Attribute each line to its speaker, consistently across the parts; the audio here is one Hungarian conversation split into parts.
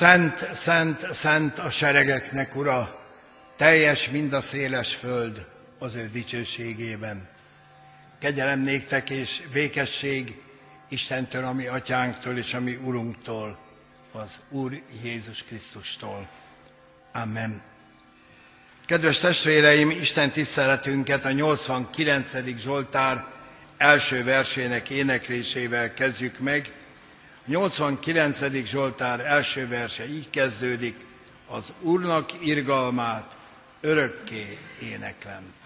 Speaker 1: Szent, szent, szent a seregeknek, Ura, teljes mind a széles föld az ő dicsőségében. Kegyelem néktek és békesség Istentől, ami atyánktól és ami Urunktól, az Úr Jézus Krisztustól. Amen. Kedves testvéreim, Isten tiszteletünket a 89. Zsoltár első versének éneklésével kezdjük meg. A 89. Zsoltár első verse így kezdődik, az Úrnak irgalmát örökké éneklem.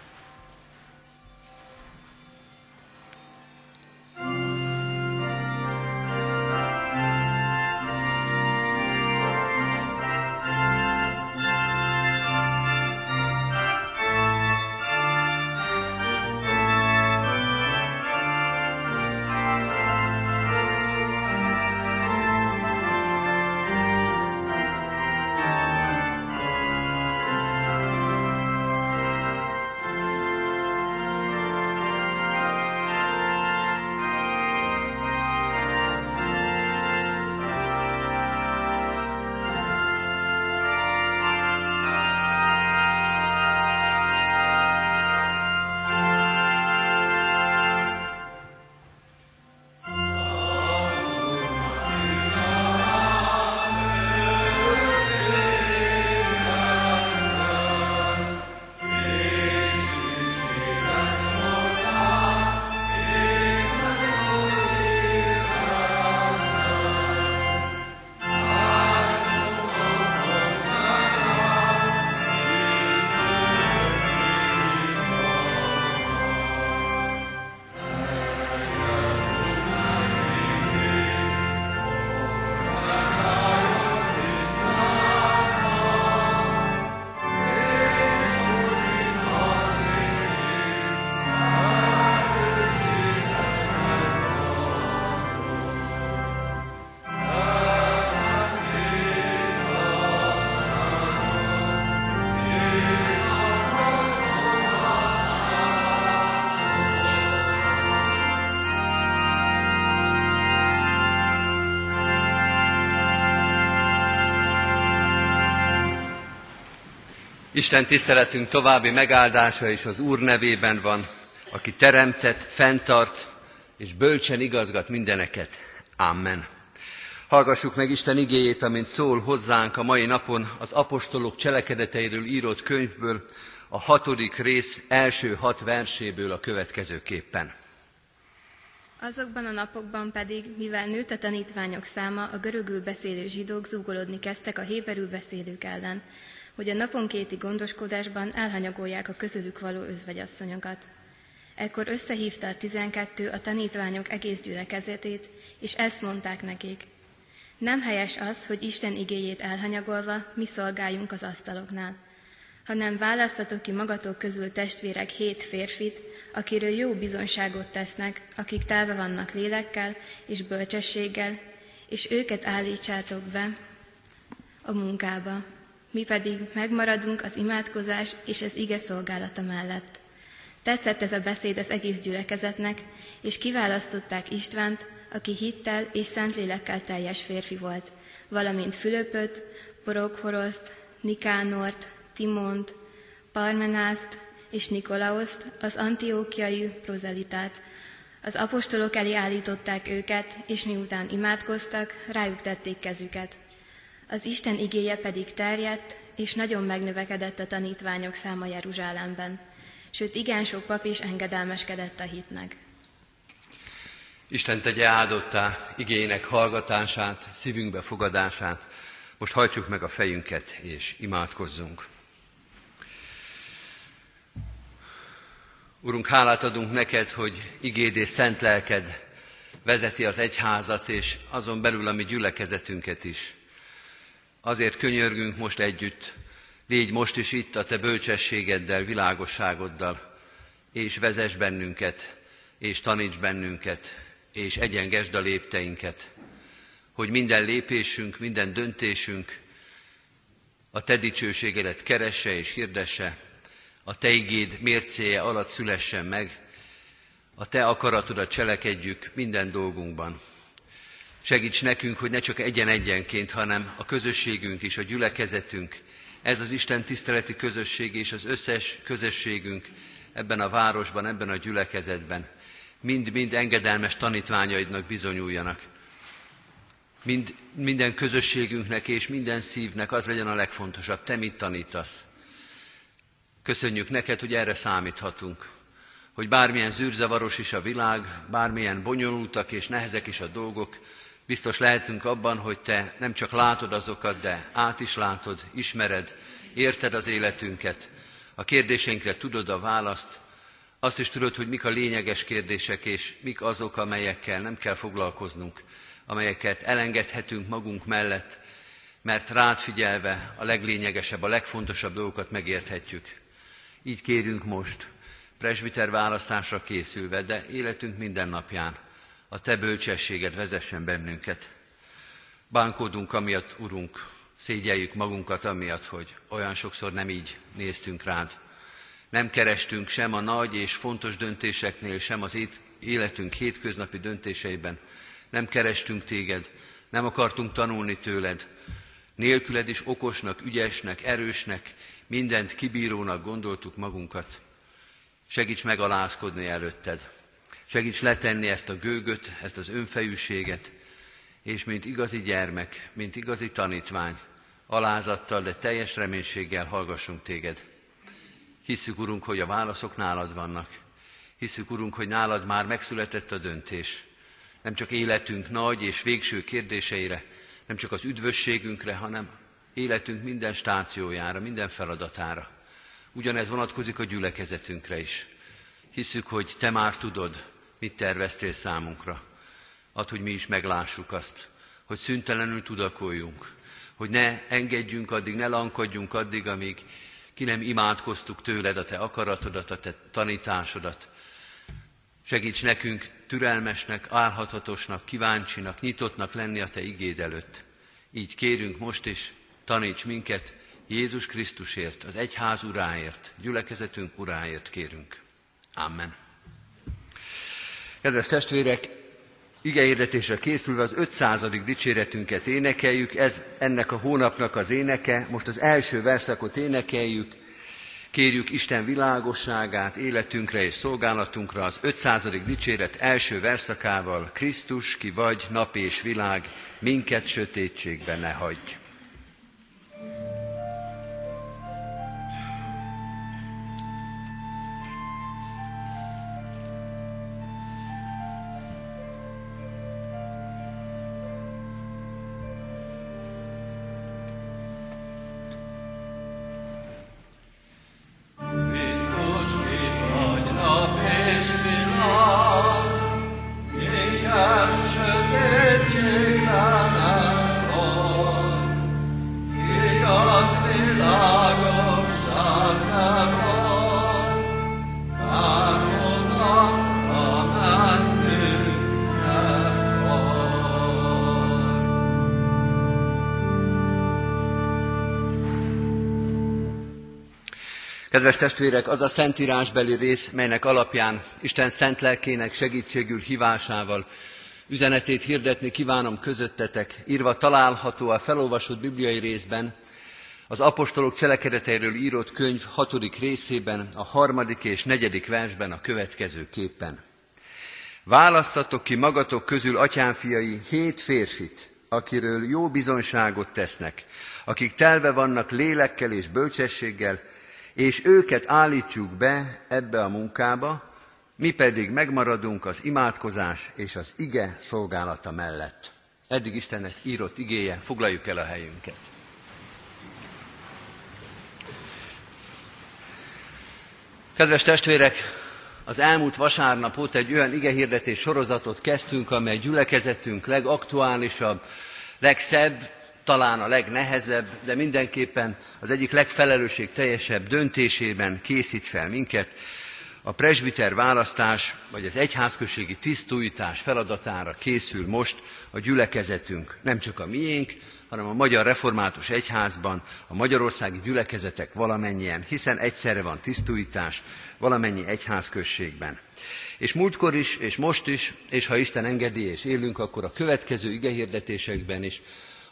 Speaker 2: Isten tiszteletünk további megáldása is az Úr nevében van, aki teremtett, fenntart és bölcsen igazgat mindeneket. Amen. Hallgassuk meg Isten igéjét, amint szól hozzánk a mai napon az apostolok cselekedeteiről írott könyvből, a hatodik rész első hat verséből a következőképpen.
Speaker 3: Azokban a napokban pedig, mivel nőtt a tanítványok száma, a görögül beszélő zsidók zúgolódni kezdtek a héberül beszélők ellen, hogy a naponkéti gondoskodásban elhanyagolják a közülük való özvegyasszonyokat. Ekkor összehívta a tizenkettő a tanítványok egész gyülekezetét, és ezt mondták nekik. Nem helyes az, hogy Isten igéjét elhanyagolva mi szolgáljunk az asztaloknál, hanem választatok ki magatok közül testvérek hét férfit, akiről jó bizonyságot tesznek, akik telve vannak lélekkel és bölcsességgel, és őket állítsátok be a munkába mi pedig megmaradunk az imádkozás és az ige szolgálata mellett. Tetszett ez a beszéd az egész gyülekezetnek, és kiválasztották Istvánt, aki hittel és szentlélekkel teljes férfi volt, valamint Fülöpöt, Porokhoroszt, Nikánort, Timont, Parmenászt és Nikolaoszt, az antiókiai prozelitát. Az apostolok elé állították őket, és miután imádkoztak, rájuk tették kezüket. Az Isten igéje pedig terjedt, és nagyon megnövekedett a tanítványok száma Jeruzsálemben, sőt igen sok pap is engedelmeskedett a hitnek.
Speaker 2: Isten tegye áldottá igények hallgatását, szívünkbe fogadását. Most hajtsuk meg a fejünket, és imádkozzunk. Urunk, hálát adunk neked, hogy igéd és szent lelked vezeti az egyházat, és azon belül a mi gyülekezetünket is. Azért könyörgünk most együtt, légy most is itt a te bölcsességeddel, világosságoddal, és vezess bennünket, és taníts bennünket, és egyengesd a lépteinket, hogy minden lépésünk, minden döntésünk a te dicsőségedet keresse és hirdesse, a te igéd mércéje alatt szülessen meg, a te akaratodat cselekedjük minden dolgunkban. Segíts nekünk, hogy ne csak egyen-egyenként, hanem a közösségünk is, a gyülekezetünk, ez az Isten tiszteleti közösség és az összes közösségünk ebben a városban, ebben a gyülekezetben mind-mind engedelmes tanítványaidnak bizonyuljanak. Mind, minden közösségünknek és minden szívnek az legyen a legfontosabb. Te mit tanítasz? Köszönjük neked, hogy erre számíthatunk. Hogy bármilyen zűrzavaros is a világ, bármilyen bonyolultak és nehezek is a dolgok, biztos lehetünk abban, hogy te nem csak látod azokat, de át is látod, ismered, érted az életünket, a kérdéseinkre tudod a választ, azt is tudod, hogy mik a lényeges kérdések, és mik azok, amelyekkel nem kell foglalkoznunk, amelyeket elengedhetünk magunk mellett, mert rád figyelve a leglényegesebb, a legfontosabb dolgokat megérthetjük. Így kérünk most, presbiter választásra készülve, de életünk minden napján a Te bölcsességed vezessen bennünket. Bánkódunk amiatt, Urunk, szégyeljük magunkat amiatt, hogy olyan sokszor nem így néztünk rád. Nem kerestünk sem a nagy és fontos döntéseknél, sem az életünk hétköznapi döntéseiben. Nem kerestünk téged, nem akartunk tanulni tőled. Nélküled is okosnak, ügyesnek, erősnek, mindent kibírónak gondoltuk magunkat. Segíts megalázkodni előtted. Segíts letenni ezt a gőgöt, ezt az önfejűséget, és mint igazi gyermek, mint igazi tanítvány, alázattal, de teljes reménységgel hallgassunk téged. Hisszük, Urunk, hogy a válaszok nálad vannak. Hisszük, Urunk, hogy nálad már megszületett a döntés. Nem csak életünk nagy és végső kérdéseire, nem csak az üdvösségünkre, hanem életünk minden stációjára, minden feladatára. Ugyanez vonatkozik a gyülekezetünkre is. Hisszük, hogy Te már tudod, mit terveztél számunkra. Add, hogy mi is meglássuk azt, hogy szüntelenül tudakoljunk, hogy ne engedjünk addig, ne lankadjunk addig, amíg ki nem imádkoztuk tőled a te akaratodat, a te tanításodat. Segíts nekünk türelmesnek, álhatatosnak, kíváncsinak, nyitottnak lenni a te igéd előtt. Így kérünk most is, taníts minket Jézus Krisztusért, az egyház uráért, gyülekezetünk uráért kérünk. Amen. Kedves testvérek, igehirdetésre készülve az 500. dicséretünket énekeljük, ez ennek a hónapnak az éneke, most az első verszakot énekeljük, kérjük Isten világosságát életünkre és szolgálatunkra az 500. dicséret első verszakával, Krisztus, ki vagy, nap és világ, minket sötétségbe ne hagyj. Kedves testvérek, az a szentírásbeli rész, melynek alapján Isten szent lelkének segítségül hívásával üzenetét hirdetni kívánom közöttetek, írva található a felolvasott bibliai részben, az apostolok cselekedeteiről írott könyv hatodik részében, a harmadik és negyedik versben a következő képpen. Válasszatok ki magatok közül atyánfiai hét férfit, akiről jó bizonyságot tesznek, akik telve vannak lélekkel és bölcsességgel, és őket állítsuk be ebbe a munkába, mi pedig megmaradunk az imádkozás és az ige szolgálata mellett. Eddig Istennek írott igéje, foglaljuk el a helyünket. Kedves testvérek, az elmúlt vasárnapot egy olyan igehirdetés sorozatot kezdtünk, amely gyülekezetünk legaktuálisabb, legszebb talán a legnehezebb, de mindenképpen az egyik legfelelősség teljesebb döntésében készít fel minket. A presbiter választás, vagy az egyházközségi tisztújítás feladatára készül most a gyülekezetünk, nem csak a miénk, hanem a Magyar Református Egyházban, a magyarországi gyülekezetek valamennyien, hiszen egyszerre van tisztújítás valamennyi egyházközségben. És múltkor is, és most is, és ha Isten engedi és élünk, akkor a következő igehirdetésekben is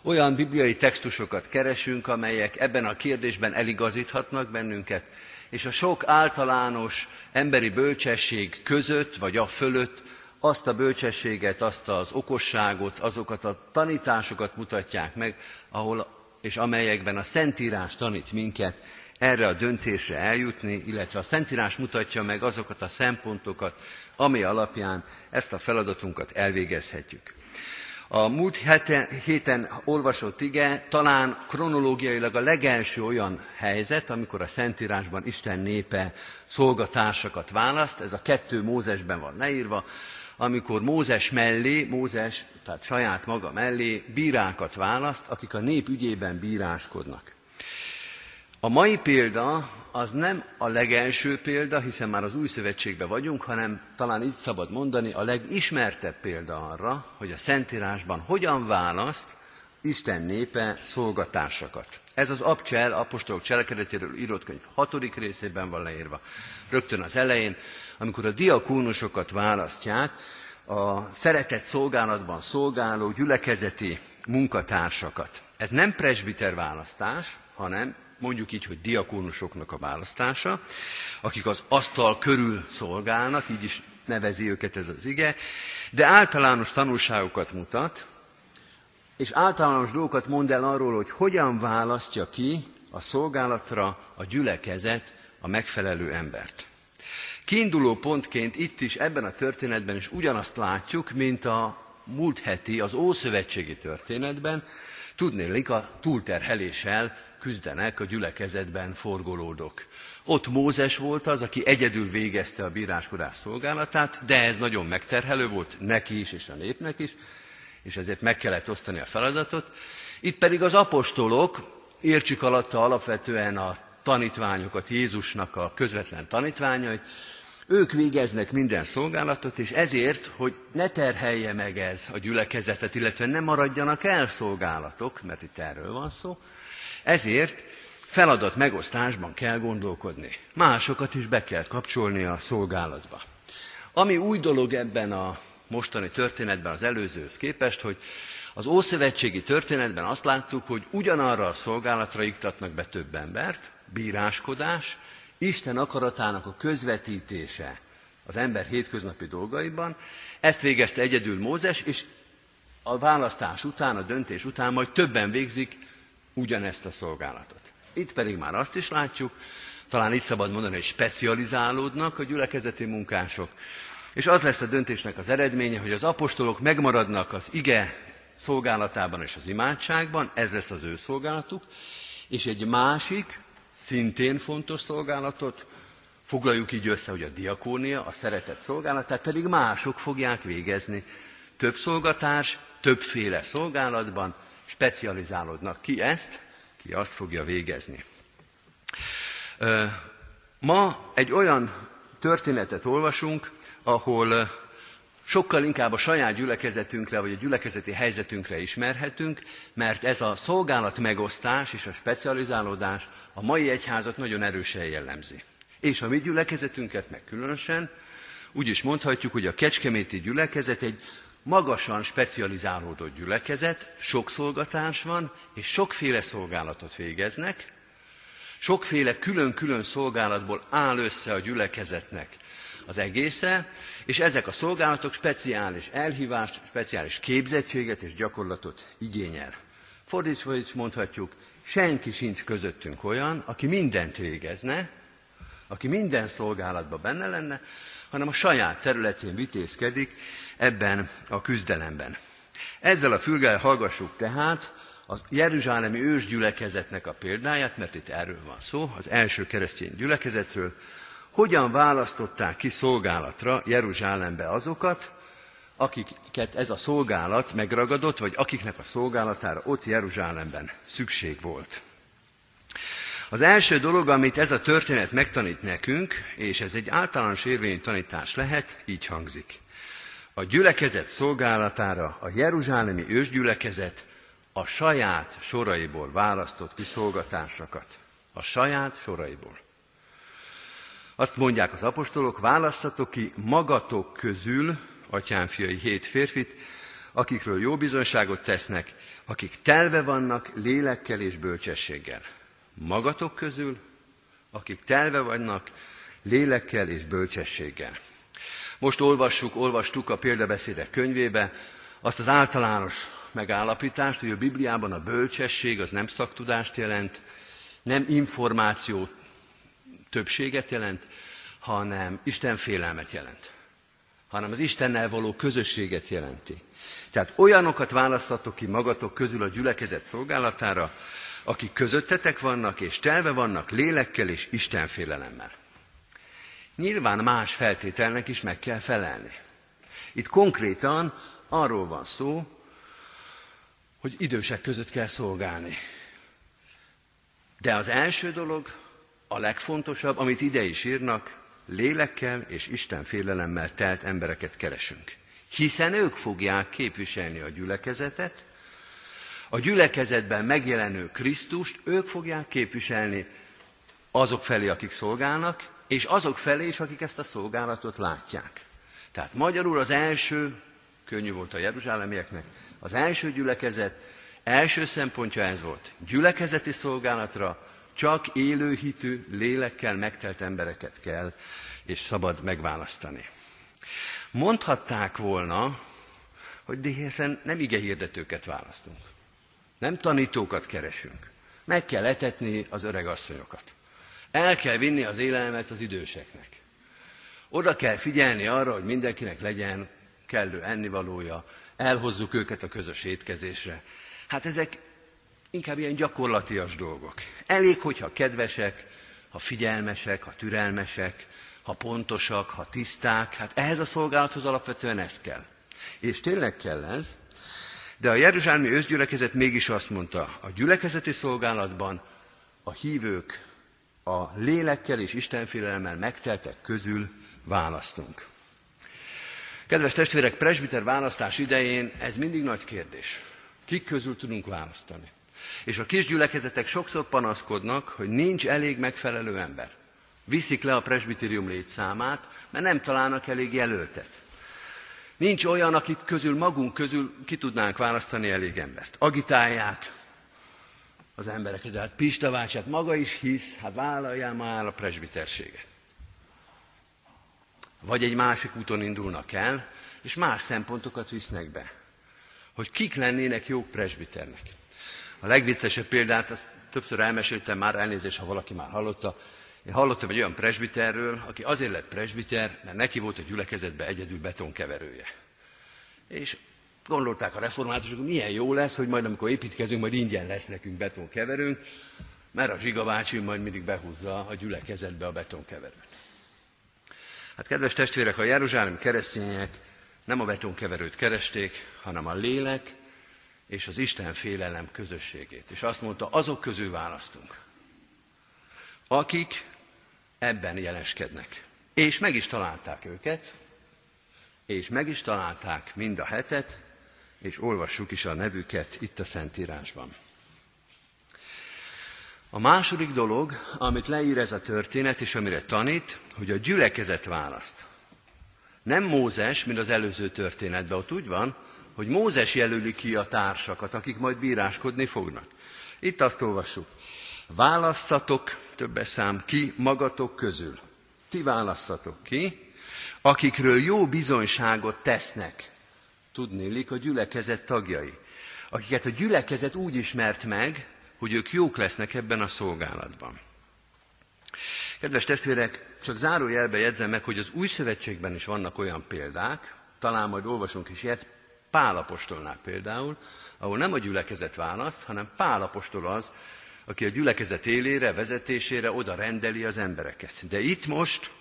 Speaker 2: olyan bibliai textusokat keresünk, amelyek ebben a kérdésben eligazíthatnak bennünket, és a sok általános emberi bölcsesség között, vagy a fölött azt a bölcsességet, azt az okosságot, azokat a tanításokat mutatják meg, ahol és amelyekben a Szentírás tanít minket erre a döntésre eljutni, illetve a Szentírás mutatja meg azokat a szempontokat, ami alapján ezt a feladatunkat elvégezhetjük. A múlt héten, héten olvasott ige talán kronológiailag a legelső olyan helyzet, amikor a Szentírásban Isten népe szolgatársakat választ, ez a kettő Mózesben van leírva, amikor Mózes mellé, Mózes, tehát saját maga mellé bírákat választ, akik a nép ügyében bíráskodnak. A mai példa az nem a legelső példa, hiszen már az új szövetségben vagyunk, hanem talán így szabad mondani, a legismertebb példa arra, hogy a Szentírásban hogyan választ Isten népe szolgatársakat. Ez az Abcsel, apostolok cselekedetéről írott könyv hatodik részében van leírva. Rögtön az elején, amikor a diakónusokat választják, a szeretett szolgálatban szolgáló gyülekezeti munkatársakat. Ez nem presbiter választás, hanem mondjuk így, hogy diakónusoknak a választása, akik az asztal körül szolgálnak, így is nevezi őket ez az ige, de általános tanulságokat mutat, és általános dolgokat mond el arról, hogy hogyan választja ki a szolgálatra a gyülekezet a megfelelő embert. Kiinduló pontként itt is, ebben a történetben is ugyanazt látjuk, mint a múlt heti, az Ószövetségi történetben, tudnélik a túlterheléssel küzdenek a gyülekezetben forgolódok. Ott Mózes volt az, aki egyedül végezte a bíráskodás szolgálatát, de ez nagyon megterhelő volt neki is és a népnek is, és ezért meg kellett osztani a feladatot. Itt pedig az apostolok, értsük alatta alapvetően a tanítványokat, Jézusnak a közvetlen tanítványait, ők végeznek minden szolgálatot, és ezért, hogy ne terhelje meg ez a gyülekezetet, illetve ne maradjanak el szolgálatok, mert itt erről van szó, ezért feladat megosztásban kell gondolkodni. Másokat is be kell kapcsolni a szolgálatba. Ami új dolog ebben a mostani történetben az előzőhöz képest, hogy az Ószövetségi történetben azt láttuk, hogy ugyanarra a szolgálatra iktatnak be több embert, bíráskodás, Isten akaratának a közvetítése az ember hétköznapi dolgaiban. Ezt végezte egyedül Mózes, és a választás után, a döntés után majd többen végzik ugyanezt a szolgálatot. Itt pedig már azt is látjuk, talán itt szabad mondani, hogy specializálódnak a gyülekezeti munkások, és az lesz a döntésnek az eredménye, hogy az apostolok megmaradnak az ige szolgálatában és az imádságban, ez lesz az ő szolgálatuk, és egy másik, szintén fontos szolgálatot, foglaljuk így össze, hogy a diakónia, a szeretett szolgálatát pedig mások fogják végezni. Több szolgatás, többféle szolgálatban, specializálódnak. Ki ezt, ki azt fogja végezni. Ma egy olyan történetet olvasunk, ahol sokkal inkább a saját gyülekezetünkre, vagy a gyülekezeti helyzetünkre ismerhetünk, mert ez a szolgálat megosztás és a specializálódás a mai egyházat nagyon erősen jellemzi. És a mi gyülekezetünket meg különösen, úgy is mondhatjuk, hogy a kecskeméti gyülekezet egy magasan specializálódott gyülekezet, sok szolgatás van, és sokféle szolgálatot végeznek, sokféle külön-külön szolgálatból áll össze a gyülekezetnek az egésze, és ezek a szolgálatok speciális elhívást, speciális képzettséget és gyakorlatot igényel. Fordítva is mondhatjuk, senki sincs közöttünk olyan, aki mindent végezne, aki minden szolgálatban benne lenne, hanem a saját területén vitézkedik ebben a küzdelemben. Ezzel a fülgel hallgassuk tehát a Jeruzsálemi ősgyülekezetnek a példáját, mert itt erről van szó, az első keresztény gyülekezetről, hogyan választották ki szolgálatra Jeruzsálembe azokat, akiket ez a szolgálat megragadott, vagy akiknek a szolgálatára ott Jeruzsálemben szükség volt. Az első dolog, amit ez a történet megtanít nekünk, és ez egy általános érvényű tanítás lehet, így hangzik. A gyülekezet szolgálatára a Jeruzsálemi ősgyülekezet a saját soraiból választott ki szolgatásokat. A saját soraiból. Azt mondják az apostolok, választatok ki magatok közül, atyám fiai hét férfit, akikről jó bizonyságot tesznek, akik telve vannak lélekkel és bölcsességgel. Magatok közül, akik telve vannak lélekkel és bölcsességgel. Most olvassuk, olvastuk a példabeszédek könyvébe azt az általános megállapítást, hogy a Bibliában a bölcsesség az nem szaktudást jelent, nem információ többséget jelent, hanem Isten félelmet jelent. Hanem az Istennel való közösséget jelenti. Tehát olyanokat választatok ki magatok közül a gyülekezet szolgálatára, akik közöttetek vannak, és telve vannak lélekkel és Istenfélelemmel. Nyilván más feltételnek is meg kell felelni. Itt konkrétan arról van szó, hogy idősek között kell szolgálni. De az első dolog, a legfontosabb, amit ide is írnak, lélekkel és Isten félelemmel telt embereket keresünk. Hiszen ők fogják képviselni a gyülekezetet, a gyülekezetben megjelenő Krisztust ők fogják képviselni azok felé, akik szolgálnak, és azok felé is, akik ezt a szolgálatot látják. Tehát magyarul az első, könnyű volt a jeruzsálemieknek, az első gyülekezet első szempontja ez volt. Gyülekezeti szolgálatra csak élő hitű, lélekkel megtelt embereket kell és szabad megválasztani. Mondhatták volna, hogy de hiszen nem ige hirdetőket választunk. Nem tanítókat keresünk. Meg kell etetni az öreg asszonyokat. El kell vinni az élelmet az időseknek. Oda kell figyelni arra, hogy mindenkinek legyen kellő ennivalója, elhozzuk őket a közös étkezésre. Hát ezek inkább ilyen gyakorlatias dolgok. Elég, hogyha kedvesek, ha figyelmesek, ha türelmesek, ha pontosak, ha tiszták, hát ehhez a szolgálathoz alapvetően ez kell. És tényleg kell ez, de a Jeruzsálemi ősgyülekezet mégis azt mondta, a gyülekezeti szolgálatban a hívők a lélekkel és istenfélelemmel megteltek közül választunk. Kedves testvérek, presbiter választás idején ez mindig nagy kérdés. Kik közül tudunk választani? És a kisgyülekezetek sokszor panaszkodnak, hogy nincs elég megfelelő ember. Viszik le a presbitérium létszámát, mert nem találnak elég jelöltet. Nincs olyan, akit közül magunk közül ki tudnánk választani elég embert. Agitálják az embereket, de hát Pista bácsát maga is hisz, hát vállaljál már a presbiterséget. Vagy egy másik úton indulnak el, és más szempontokat visznek be. Hogy kik lennének jók presbiternek. A legviccesebb példát, azt többször elmeséltem már, elnézést, ha valaki már hallotta, én hallottam egy olyan presbiterről, aki azért lett presbiter, mert neki volt a gyülekezetben egyedül betonkeverője. És gondolták a reformátusok, milyen jó lesz, hogy majd amikor építkezünk, majd ingyen lesz nekünk betonkeverőnk, mert a Zsiga bácsi majd mindig behúzza a gyülekezetbe a betonkeverőt. Hát kedves testvérek, a Jeruzsálem keresztények nem a betonkeverőt keresték, hanem a lélek és az Isten félelem közösségét. És azt mondta, azok közül választunk, akik ebben jeleskednek. És meg is találták őket, és meg is találták mind a hetet, és olvassuk is a nevüket itt a Szentírásban. A második dolog, amit leír ez a történet, és amire tanít, hogy a gyülekezet választ. Nem Mózes, mint az előző történetben, ott úgy van, hogy Mózes jelöli ki a társakat, akik majd bíráskodni fognak. Itt azt olvassuk. Választatok, többes szám, ki magatok közül. Ti választatok ki, akikről jó bizonyságot tesznek. Tudnélik a gyülekezet tagjai. Akiket a gyülekezet úgy ismert meg, hogy ők jók lesznek ebben a szolgálatban. Kedves testvérek, csak zárójelbe jegyzem meg, hogy az új szövetségben is vannak olyan példák, talán majd olvasunk is ilyet, Pálapostolnál például, ahol nem a gyülekezet választ, hanem Pálapostol az, aki a gyülekezet élére, vezetésére oda rendeli az embereket. De itt most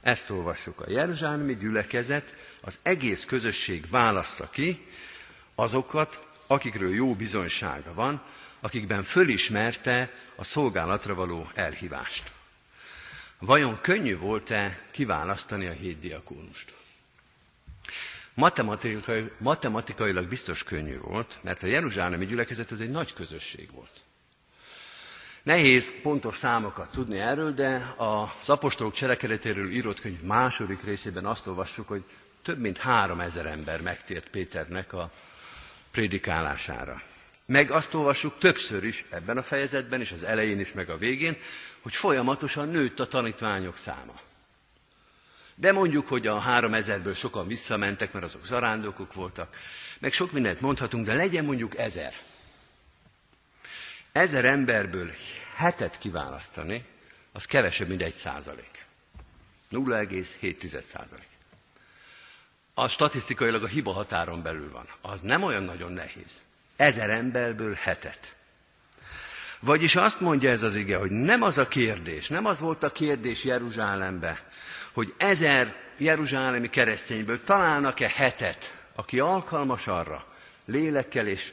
Speaker 2: ezt olvassuk. A Jeruzsálemi gyülekezet az egész közösség válassza ki azokat, akikről jó bizonysága van, akikben fölismerte a szolgálatra való elhívást. Vajon könnyű volt-e kiválasztani a hét diakónust? Matematikai, matematikailag biztos könnyű volt, mert a Jeruzsálemi gyülekezet az egy nagy közösség volt. Nehéz pontos számokat tudni erről, de az apostolok cselekedetéről írott könyv második részében azt olvassuk, hogy több mint három ezer ember megtért Péternek a prédikálására. Meg azt olvassuk többször is ebben a fejezetben, és az elején is, meg a végén, hogy folyamatosan nőtt a tanítványok száma. De mondjuk, hogy a három ezerből sokan visszamentek, mert azok zarándokok voltak, meg sok mindent mondhatunk, de legyen mondjuk ezer. Ezer emberből hetet kiválasztani, az kevesebb, mint egy százalék. 0,7 százalék. Az statisztikailag a hiba határon belül van. Az nem olyan nagyon nehéz. Ezer emberből hetet. Vagyis azt mondja ez az ige, hogy nem az a kérdés, nem az volt a kérdés Jeruzsálembe, hogy ezer jeruzsálemi keresztényből találnak-e hetet, aki alkalmas arra, lélekkel és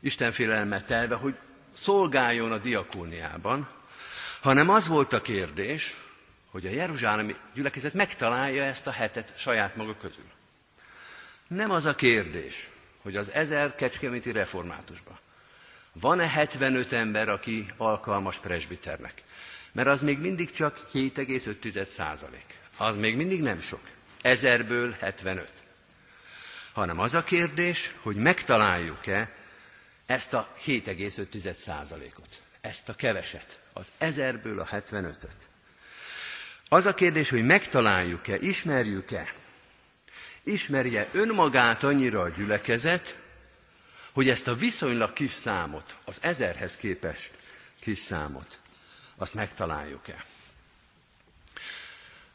Speaker 2: Istenfélelmet telve, hogy szolgáljon a diakóniában, hanem az volt a kérdés, hogy a jeruzsálemi gyülekezet megtalálja ezt a hetet saját maga közül. Nem az a kérdés, hogy az ezer kecskeméti reformátusban van-e 75 ember, aki alkalmas presbiternek? Mert az még mindig csak 7,5 százalék. Az még mindig nem sok. Ezerből 75. Hanem az a kérdés, hogy megtaláljuk-e ezt a 7,5 százalékot, ezt a keveset, az ezerből a 75-öt. Az a kérdés, hogy megtaláljuk-e, ismerjük-e, ismerje önmagát annyira a gyülekezet, hogy ezt a viszonylag kis számot, az ezerhez képest kis számot, azt megtaláljuk-e.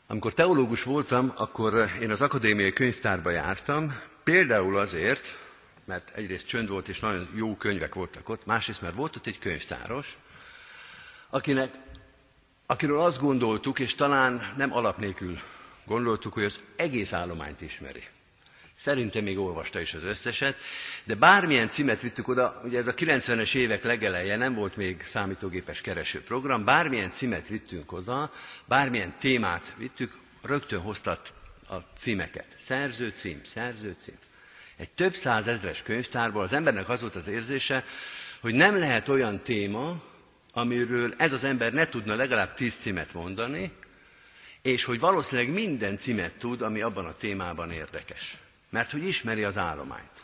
Speaker 2: Amikor teológus voltam, akkor én az akadémiai könyvtárba jártam, például azért, mert egyrészt csönd volt, és nagyon jó könyvek voltak ott, másrészt, mert volt ott egy könyvtáros, akinek, akiről azt gondoltuk, és talán nem alap nélkül gondoltuk, hogy az egész állományt ismeri. Szerintem még olvasta is az összeset, de bármilyen címet vittük oda, ugye ez a 90-es évek legeleje, nem volt még számítógépes keresőprogram, bármilyen címet vittünk oda, bármilyen témát vittük, rögtön hozta a címeket. Szerző cím, szerző cím. Egy több százezres könyvtárból az embernek az volt az érzése, hogy nem lehet olyan téma, amiről ez az ember ne tudna legalább tíz címet mondani, és hogy valószínűleg minden címet tud, ami abban a témában érdekes. Mert hogy ismeri az állományt.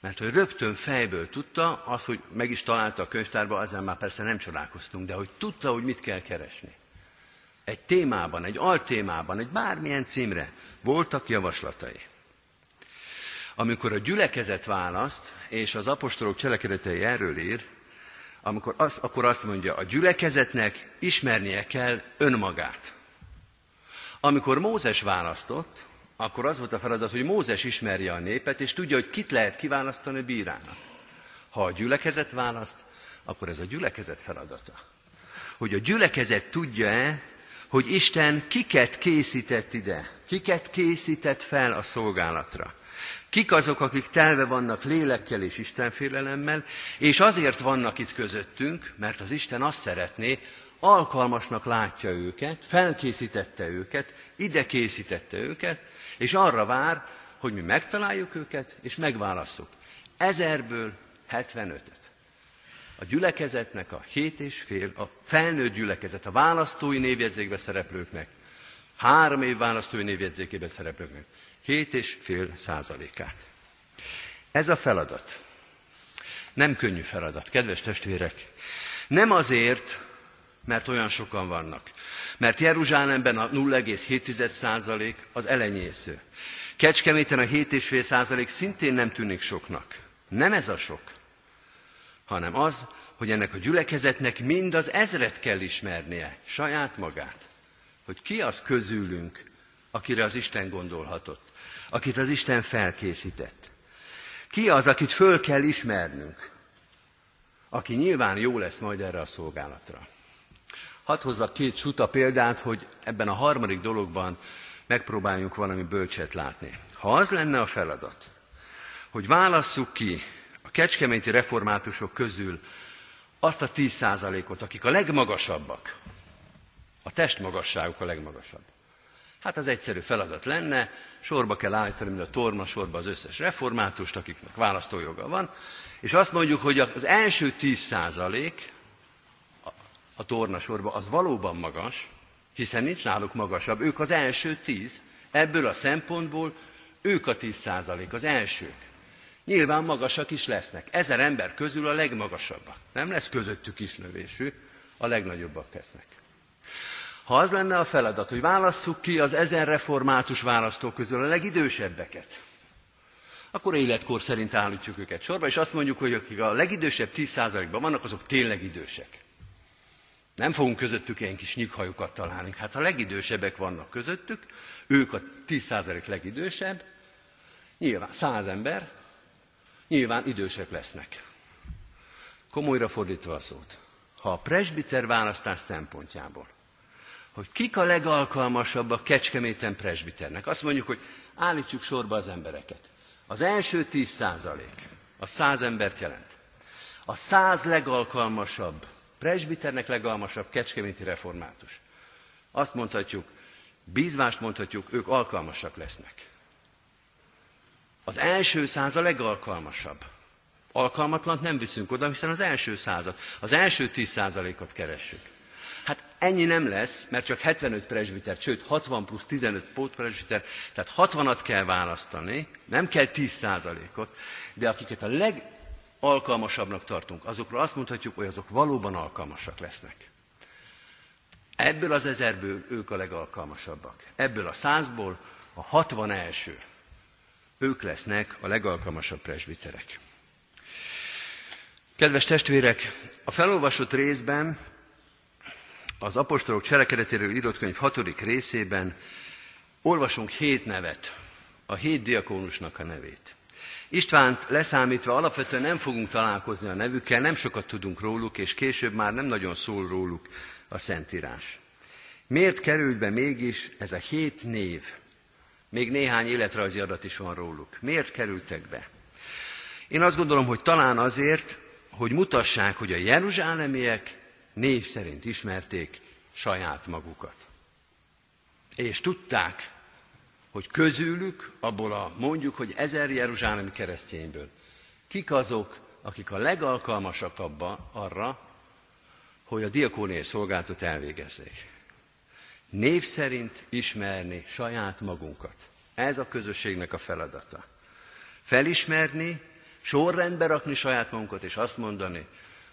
Speaker 2: Mert hogy rögtön fejből tudta, az, hogy meg is találta a könyvtárba, ezen már persze nem csodálkoztunk, de hogy tudta, hogy mit kell keresni. Egy témában, egy altémában, egy bármilyen címre voltak javaslatai. Amikor a gyülekezet választ, és az apostolok cselekedetei erről ír, amikor azt, akkor azt mondja, a gyülekezetnek ismernie kell önmagát. Amikor Mózes választott, akkor az volt a feladat, hogy Mózes ismerje a népet, és tudja, hogy kit lehet kiválasztani bírának. Ha a gyülekezet választ, akkor ez a gyülekezet feladata. Hogy a gyülekezet tudja-e, hogy Isten kiket készített ide, kiket készített fel a szolgálatra. Kik azok, akik telve vannak lélekkel és Istenfélelemmel, és azért vannak itt közöttünk, mert az Isten azt szeretné, alkalmasnak látja őket, felkészítette őket, ide készítette őket, és arra vár, hogy mi megtaláljuk őket, és megválasztjuk. Ezerből 75-öt. A gyülekezetnek a hét és fél, a felnőtt gyülekezet, a választói névjegyzékbe szereplőknek, három év választói névjegyzékében szereplőknek, hét és fél százalékát. Ez a feladat. Nem könnyű feladat, kedves testvérek. Nem azért, mert olyan sokan vannak. Mert Jeruzsálemben a 0,7 százalék az elenyésző. Kecskeméten a 7,5 százalék szintén nem tűnik soknak. Nem ez a sok, hanem az, hogy ennek a gyülekezetnek mind az ezret kell ismernie, saját magát. Hogy ki az közülünk, akire az Isten gondolhatott, akit az Isten felkészített. Ki az, akit föl kell ismernünk, aki nyilván jó lesz majd erre a szolgálatra. Hadd hozzak két suta példát, hogy ebben a harmadik dologban megpróbáljunk valami bölcset látni. Ha az lenne a feladat, hogy válasszuk ki a kecskeméti reformátusok közül azt a 10%-ot, akik a legmagasabbak, a testmagasságuk a legmagasabb. Hát az egyszerű feladat lenne, sorba kell állítani, mint a torma sorba az összes reformátust, akiknek választójoga van, és azt mondjuk, hogy az első 10 százalék, a tornasorba, az valóban magas, hiszen nincs náluk magasabb. Ők az első tíz. Ebből a szempontból ők a tíz százalék, az elsők. Nyilván magasak is lesznek. Ezer ember közül a legmagasabbak. Nem lesz közöttük is növésű, a legnagyobbak lesznek. Ha az lenne a feladat, hogy válasszuk ki az ezer református választók közül a legidősebbeket, akkor életkor szerint állítjuk őket sorba, és azt mondjuk, hogy akik a legidősebb 10%-ban vannak, azok tényleg idősek. Nem fogunk közöttük ilyen kis nyighajukat találni. Hát a legidősebbek vannak közöttük, ők a 10% legidősebb, nyilván száz ember, nyilván idősek lesznek. Komolyra fordítva a szót. Ha a presbiter választás szempontjából, hogy kik a legalkalmasabb a Kecskeméten presbiternek, azt mondjuk, hogy állítsuk sorba az embereket. Az első 10 százalék, a száz embert jelent. A száz legalkalmasabb, presbiternek legalkalmasabb kecskeméti református. Azt mondhatjuk, bízvást mondhatjuk, ők alkalmasak lesznek. Az első száz a legalkalmasabb. Alkalmatlant nem viszünk oda, hiszen az első százat, az első tíz százalékot keressük. Hát ennyi nem lesz, mert csak 75 presbiter, sőt 60 plusz 15 pótpresbiter, tehát 60-at kell választani, nem kell 10 százalékot, de akiket a legalkalmasabbnak tartunk, azokról azt mondhatjuk, hogy azok valóban alkalmasak lesznek. Ebből az ezerből ők a legalkalmasabbak. Ebből a százból a 60 első. Ők lesznek a legalkalmasabb presbiterek. Kedves testvérek, a felolvasott részben az apostolok cselekedetéről írott könyv hatodik részében olvasunk hét nevet, a hét diakónusnak a nevét. Istvánt leszámítva alapvetően nem fogunk találkozni a nevükkel, nem sokat tudunk róluk, és később már nem nagyon szól róluk a Szentírás. Miért került be mégis ez a hét név? Még néhány életrajzi adat is van róluk. Miért kerültek be? Én azt gondolom, hogy talán azért, hogy mutassák, hogy a jeruzsálemiek név szerint ismerték saját magukat. És tudták, hogy közülük, abból a mondjuk, hogy ezer jeruzsálemi keresztényből, kik azok, akik a legalkalmasak abba, arra, hogy a diakóniai szolgáltat elvégezzék. Név szerint ismerni saját magunkat. Ez a közösségnek a feladata. Felismerni, sorrendbe rakni saját magunkat, és azt mondani,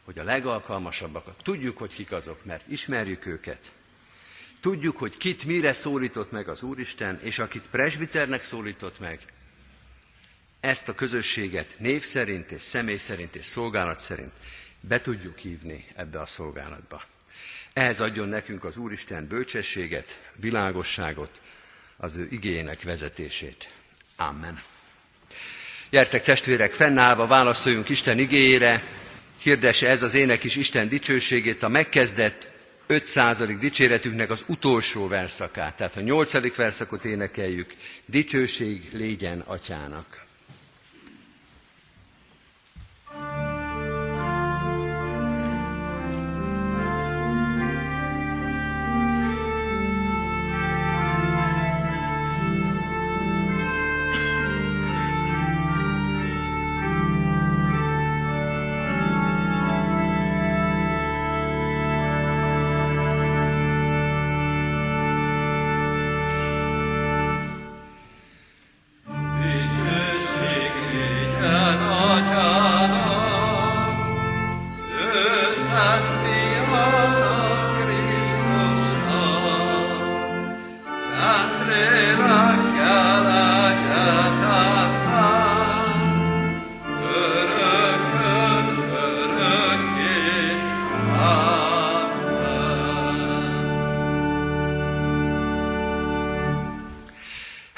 Speaker 2: hogy a legalkalmasabbakat. Tudjuk, hogy kik azok, mert ismerjük őket. Tudjuk, hogy kit mire szólított meg az Úristen, és akit presbiternek szólított meg, ezt a közösséget név szerint és személy szerint és szolgálat szerint be tudjuk hívni ebbe a szolgálatba. Ehhez adjon nekünk az Úristen bölcsességet, világosságot, az ő igények vezetését. Amen. Gyertek testvérek, fennállva válaszoljunk Isten igényére, hirdesse ez az ének is Isten dicsőségét, a megkezdett 500. dicséretünknek az utolsó verszakát. Tehát a 8. verszakot énekeljük, dicsőség légyen atyának.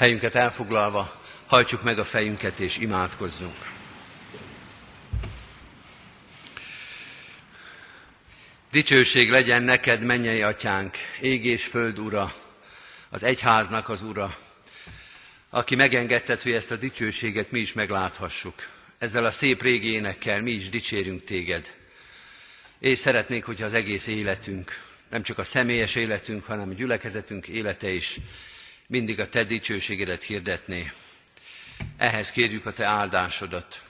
Speaker 2: Helyünket elfoglalva, hajtsuk meg a fejünket és imádkozzunk. Dicsőség legyen neked, mennyei atyánk, ég és föld ura, az egyháznak az ura, aki megengedted, hogy ezt a dicsőséget mi is megláthassuk. Ezzel a szép régi énekkel mi is dicsérünk téged. És szeretnénk, hogyha az egész életünk, nem csak a személyes életünk, hanem a gyülekezetünk élete is mindig a te dicsőségedet hirdetni. Ehhez kérjük a te áldásodat.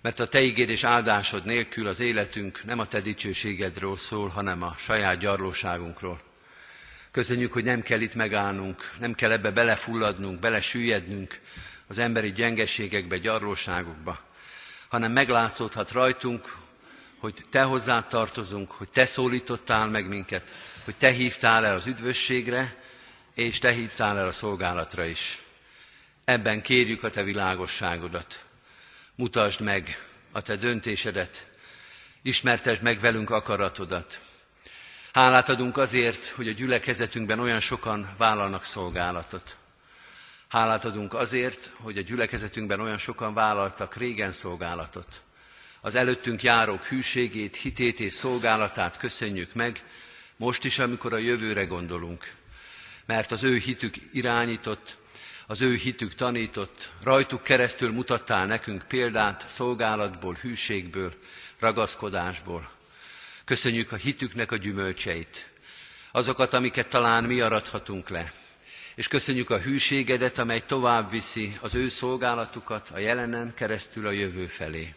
Speaker 2: Mert a Te ígéd és áldásod nélkül az életünk nem a Te dicsőségedről szól, hanem a saját gyarlóságunkról. Köszönjük, hogy nem kell itt megállnunk, nem kell ebbe belefulladnunk, belesüllyednünk az emberi gyengeségekbe, gyarlóságokba, hanem meglátszódhat rajtunk, hogy Te hozzád tartozunk, hogy Te szólítottál meg minket, hogy Te hívtál el az üdvösségre, és Te hívtál el a szolgálatra is. Ebben kérjük a Te világosságodat. Mutasd meg a Te döntésedet, ismertesd meg velünk akaratodat. Hálát adunk azért, hogy a gyülekezetünkben olyan sokan vállalnak szolgálatot. Hálát adunk azért, hogy a gyülekezetünkben olyan sokan vállaltak régen szolgálatot. Az előttünk járók hűségét, hitét és szolgálatát köszönjük meg, most is, amikor a jövőre gondolunk. Mert az ő hitük irányított, az ő hitük tanított, rajtuk keresztül mutattál nekünk példát szolgálatból, hűségből, ragaszkodásból. Köszönjük a hitüknek a gyümölcseit, azokat, amiket talán mi arathatunk le. És köszönjük a hűségedet, amely tovább viszi az ő szolgálatukat a jelenen keresztül a jövő felé.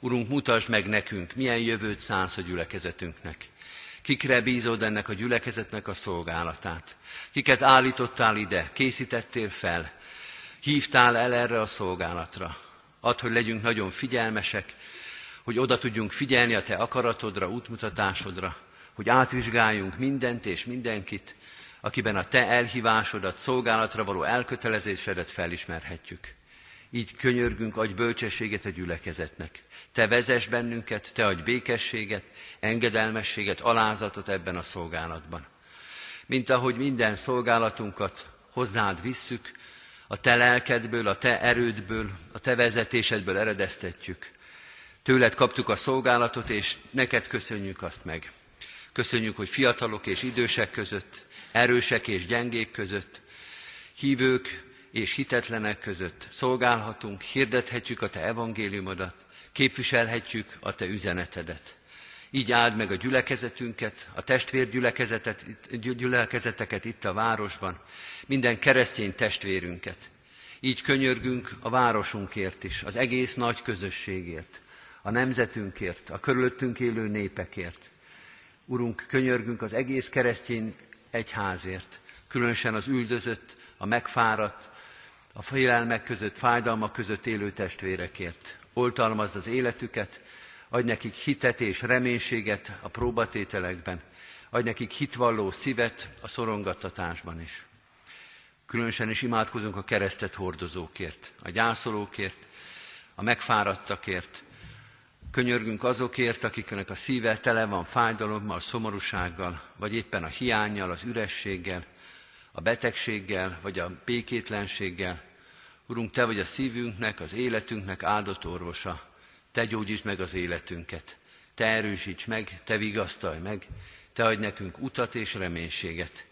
Speaker 2: Urunk, mutasd meg nekünk, milyen jövőt szánsz a gyülekezetünknek. Kikre bízod ennek a gyülekezetnek a szolgálatát? Kiket állítottál ide, készítettél fel, hívtál el erre a szolgálatra? Add, hogy legyünk nagyon figyelmesek, hogy oda tudjunk figyelni a Te akaratodra, útmutatásodra, hogy átvizsgáljunk mindent és mindenkit, akiben a Te elhívásodat, szolgálatra való elkötelezésedet felismerhetjük. Így könyörgünk, adj bölcsességet a gyülekezetnek. Te vezess bennünket, Te adj békességet, engedelmességet, alázatot ebben a szolgálatban. Mint ahogy minden szolgálatunkat hozzád visszük, a Te lelkedből, a Te erődből, a Te vezetésedből eredeztetjük. Tőled kaptuk a szolgálatot, és neked köszönjük azt meg. Köszönjük, hogy fiatalok és idősek között, erősek és gyengék között, hívők és hitetlenek között szolgálhatunk, hirdethetjük a Te evangéliumodat, képviselhetjük a Te üzenetedet. Így áld meg a gyülekezetünket, a testvérgyülekezeteket itt a városban, minden keresztény testvérünket. Így könyörgünk a városunkért is, az egész nagy közösségért, a nemzetünkért, a körülöttünk élő népekért. Urunk, könyörgünk az egész keresztény egyházért, különösen az üldözött, a megfáradt, a félelmek között, fájdalmak között élő testvérekért. Oltalmazd az életüket, adj nekik hitet és reménységet a próbatételekben, adj nekik hitvalló szívet a szorongattatásban is. Különösen is imádkozunk a keresztet hordozókért, a gyászolókért, a megfáradtakért, Könyörgünk azokért, akiknek a szíve tele van fájdalommal, szomorúsággal, vagy éppen a hiányjal, az ürességgel, a betegséggel, vagy a békétlenséggel. Urunk, Te vagy a szívünknek, az életünknek áldott orvosa. Te gyógyítsd meg az életünket. Te erősíts meg, Te vigasztalj meg, Te adj nekünk utat és reménységet.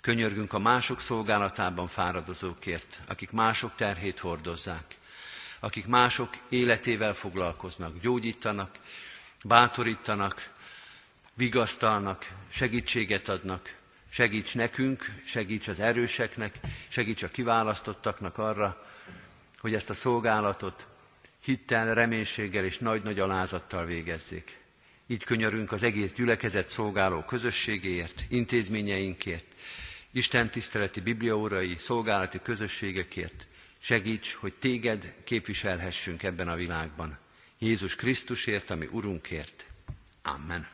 Speaker 2: Könyörgünk a mások szolgálatában fáradozókért, akik mások terhét hordozzák akik mások életével foglalkoznak, gyógyítanak, bátorítanak, vigasztalnak, segítséget adnak. Segíts nekünk, segíts az erőseknek, segíts a kiválasztottaknak arra, hogy ezt a szolgálatot hittel, reménységgel és nagy-nagy alázattal végezzék. Így könyörünk az egész gyülekezet szolgáló közösségéért, intézményeinkért, Isten tiszteleti bibliaórai, szolgálati közösségekért, Segíts, hogy téged képviselhessünk ebben a világban. Jézus Krisztusért, ami Urunkért. Amen.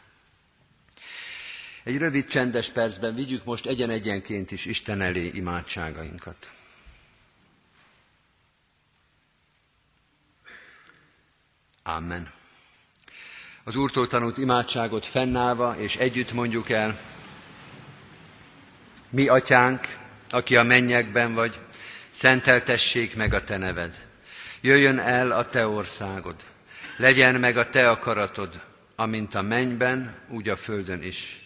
Speaker 2: Egy rövid csendes percben vigyük most egyen-egyenként is Isten elé imádságainkat. Amen. Az Úrtól tanult imádságot fennállva és együtt mondjuk el, mi atyánk, aki a mennyekben vagy, szenteltessék meg a te neved. Jöjjön el a te országod. Legyen meg a te akaratod, amint a mennyben, úgy a földön is.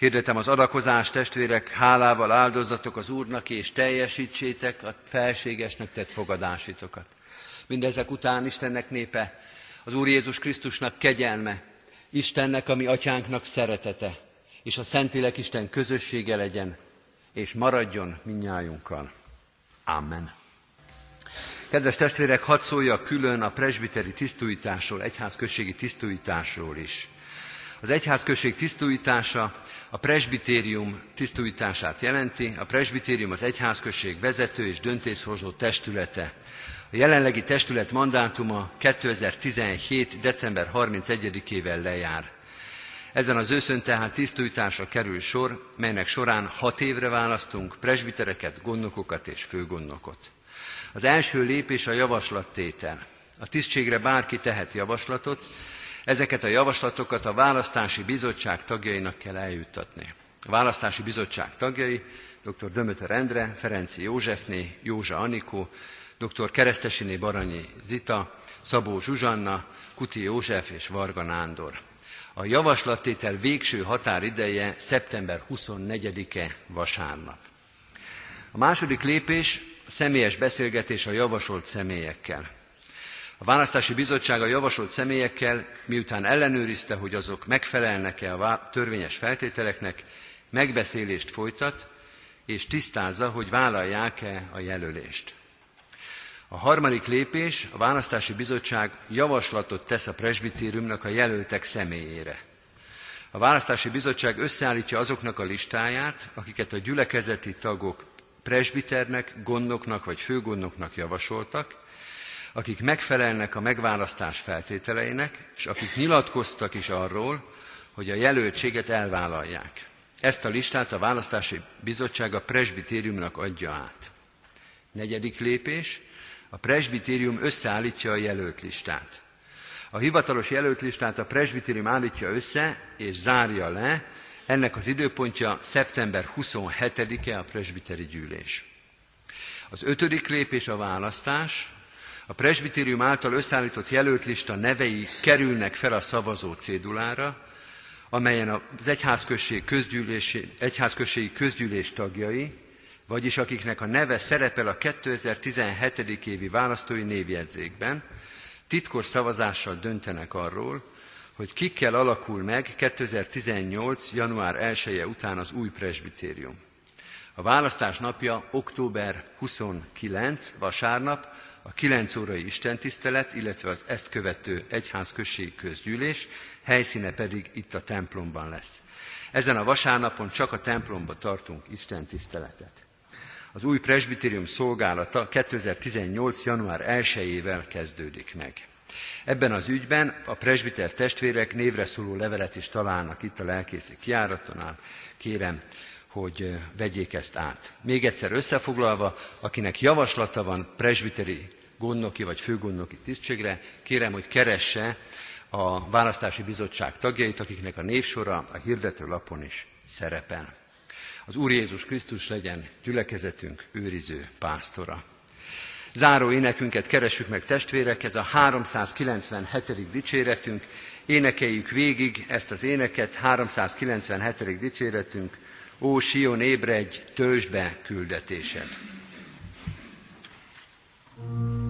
Speaker 2: Hirdetem az adakozás, testvérek, hálával áldozatok az Úrnak, és teljesítsétek a felségesnek tett fogadásitokat. Mindezek után Istennek népe, az Úr Jézus Krisztusnak kegyelme, Istennek, ami atyánknak szeretete, és a Szentlélek Isten közössége legyen, és maradjon minnyájunkkal. Amen. Kedves testvérek, hadd szóljak külön a presbiteri tisztújításról, egyházközségi tisztújításról is. Az egyházközség tisztújítása a presbitérium tisztújítását jelenti. A presbitérium az egyházközség vezető és döntéshozó testülete. A jelenlegi testület mandátuma 2017. december 31-ével lejár. Ezen az őszön tehát tisztújításra kerül sor, melynek során hat évre választunk presbitereket, gondnokokat és főgondnokot. Az első lépés a javaslattétel. A tisztségre bárki tehet javaslatot, ezeket a javaslatokat a választási bizottság tagjainak kell eljuttatni. A választási bizottság tagjai dr. Dömöter Endre, Ferenci Józsefné, Józsa Anikó, dr. Keresztesiné Baranyi Zita, Szabó Zsuzsanna, Kuti József és Varga Nándor. A javaslattétel végső határideje szeptember 24-e vasárnap. A második lépés személyes beszélgetés a javasolt személyekkel. A választási bizottság a javasolt személyekkel, miután ellenőrizte, hogy azok megfelelnek-e a törvényes feltételeknek, megbeszélést folytat, és tisztázza, hogy vállalják-e a jelölést. A harmadik lépés, a választási bizottság javaslatot tesz a presbitériumnak a jelöltek személyére. A választási bizottság összeállítja azoknak a listáját, akiket a gyülekezeti tagok presbiternek, gondnoknak vagy főgondnoknak javasoltak, akik megfelelnek a megválasztás feltételeinek, és akik nyilatkoztak is arról, hogy a jelöltséget elvállalják. Ezt a listát a választási bizottság a presbitériumnak adja át. Negyedik lépés, a presbitérium összeállítja a jelölt listát. A hivatalos jelölt listát a presbitérium állítja össze és zárja le, ennek az időpontja szeptember 27-e a presbiteri gyűlés. Az ötödik lépés a választás. A presbitérium által összeállított jelöltlista nevei kerülnek fel a szavazó cédulára, amelyen az egyházközség egyházközségi közgyűlés tagjai, vagyis akiknek a neve szerepel a 2017. évi választói névjegyzékben, titkos szavazással döntenek arról, hogy kikkel alakul meg 2018. január 1 -e után az új presbitérium. A választás napja október 29, vasárnap, a 9 órai istentisztelet, illetve az ezt követő egyházközségi közgyűlés, helyszíne pedig itt a templomban lesz. Ezen a vasárnapon csak a templomban tartunk istentiszteletet. Az új presbitérium szolgálata 2018. január 1-ével kezdődik meg. Ebben az ügyben a presbiter testvérek névre szóló levelet is találnak itt a lelkészi kiáratonál. Kérem, hogy vegyék ezt át. Még egyszer összefoglalva, akinek javaslata van presbiteri gondnoki vagy főgondnoki tisztségre, kérem, hogy keresse a választási bizottság tagjait, akiknek a névsora a hirdető lapon is szerepel. Az Úr Jézus Krisztus legyen gyülekezetünk őriző pásztora. Záró énekünket keressük meg testvérek, ez a 397. dicséretünk. Énekeljük végig ezt az éneket, 397. dicséretünk. Ó, Sion, ébredj, töltsd be küldetésed! thank you